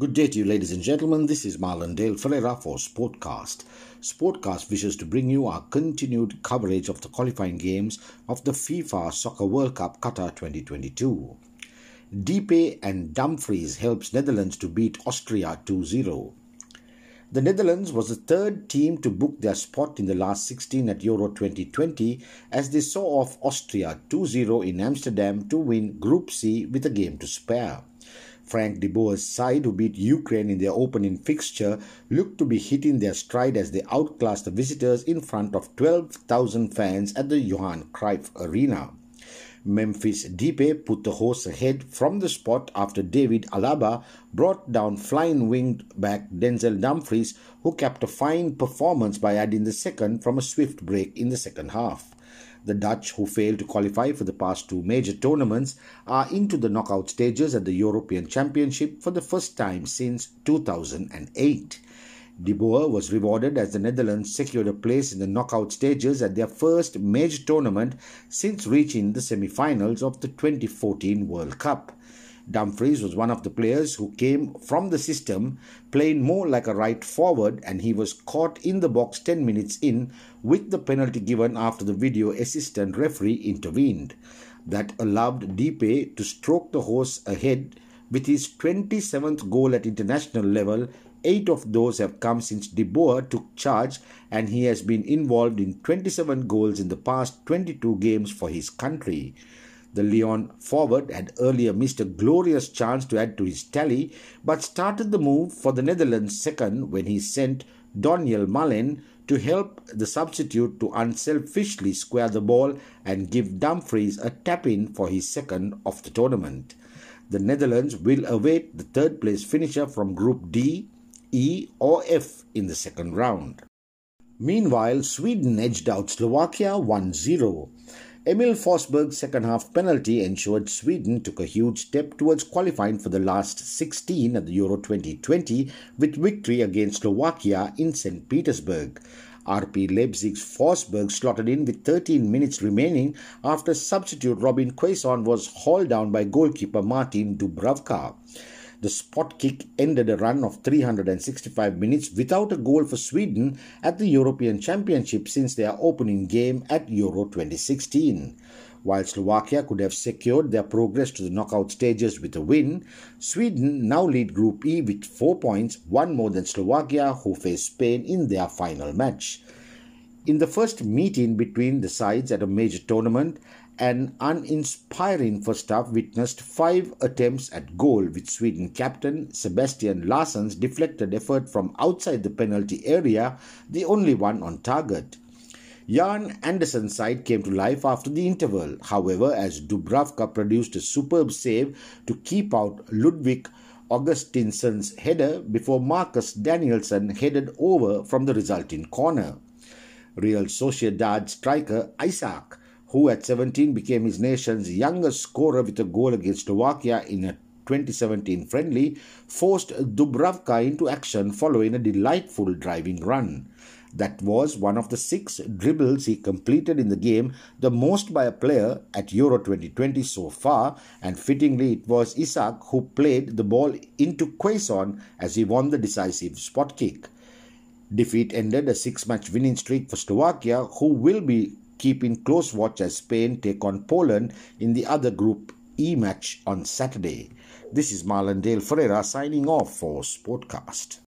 Good day to you, ladies and gentlemen. This is Marlon Dale Ferreira for Sportcast. Sportcast wishes to bring you our continued coverage of the qualifying games of the FIFA Soccer World Cup Qatar 2022. Depay and Dumfries helps Netherlands to beat Austria 2-0. The Netherlands was the third team to book their spot in the last 16 at Euro 2020 as they saw off Austria 2-0 in Amsterdam to win Group C with a game to spare. Frank de Boer's side, who beat Ukraine in their opening fixture, looked to be hitting their stride as they outclassed the visitors in front of 12,000 fans at the Johan Cruyff Arena. Memphis Depay put the hosts ahead from the spot after David Alaba brought down flying winged back Denzel Dumfries, who capped a fine performance by adding the second from a swift break in the second half. The Dutch, who failed to qualify for the past two major tournaments, are into the knockout stages at the European Championship for the first time since 2008. De Boer was rewarded as the Netherlands secured a place in the knockout stages at their first major tournament since reaching the semi-finals of the 2014 World Cup. Dumfries was one of the players who came from the system, playing more like a right forward, and he was caught in the box 10 minutes in with the penalty given after the video assistant referee intervened. That allowed Depay to stroke the horse ahead with his 27th goal at international level. Eight of those have come since De Boer took charge, and he has been involved in 27 goals in the past 22 games for his country. The Lyon forward had earlier missed a glorious chance to add to his tally, but started the move for the Netherlands second when he sent Donyell Malen to help the substitute to unselfishly square the ball and give Dumfries a tap in for his second of the tournament. The Netherlands will await the third place finisher from Group D, E, or F in the second round. Meanwhile, Sweden edged out Slovakia 1 0. Emil Forsberg's second half penalty ensured Sweden took a huge step towards qualifying for the last 16 at the Euro 2020 with victory against Slovakia in St. Petersburg. RB Leipzig's Forsberg slotted in with 13 minutes remaining after substitute Robin Quaison was hauled down by goalkeeper Martin Dubravka. The spot kick ended a run of 365 minutes without a goal for Sweden at the European Championship since their opening game at Euro 2016. While Slovakia could have secured their progress to the knockout stages with a win, Sweden now lead Group E with 4 points, one more than Slovakia, who face Spain in their final match. In the first meeting between the sides at a major tournament, an uninspiring first half witnessed five attempts at goal, with Sweden captain Sebastian Larsson's deflected effort from outside the penalty area the only one on target. Jan Andersson's side came to life after the interval, however, as Dubravka produced a superb save to keep out Ludwig Augustinsson's header before Marcus Danielsson headed over from the resulting corner. Real Sociedad striker Isak, who at 17 became his nation's youngest scorer with a goal against Slovakia in a 2017 friendly, forced Dubravka into action following a delightful driving run. That was one of the six dribbles he completed in the game, the most by a player at Euro 2020 so far, and fittingly it was Isak who played the ball into Quaison as he won the decisive spot kick. Defeat ended a six match winning streak for Slovakia, who will be keeping close watch as Spain take on Poland in the other Group E match on Saturday. This is Marlon Dale Ferreira signing off for Sportcast.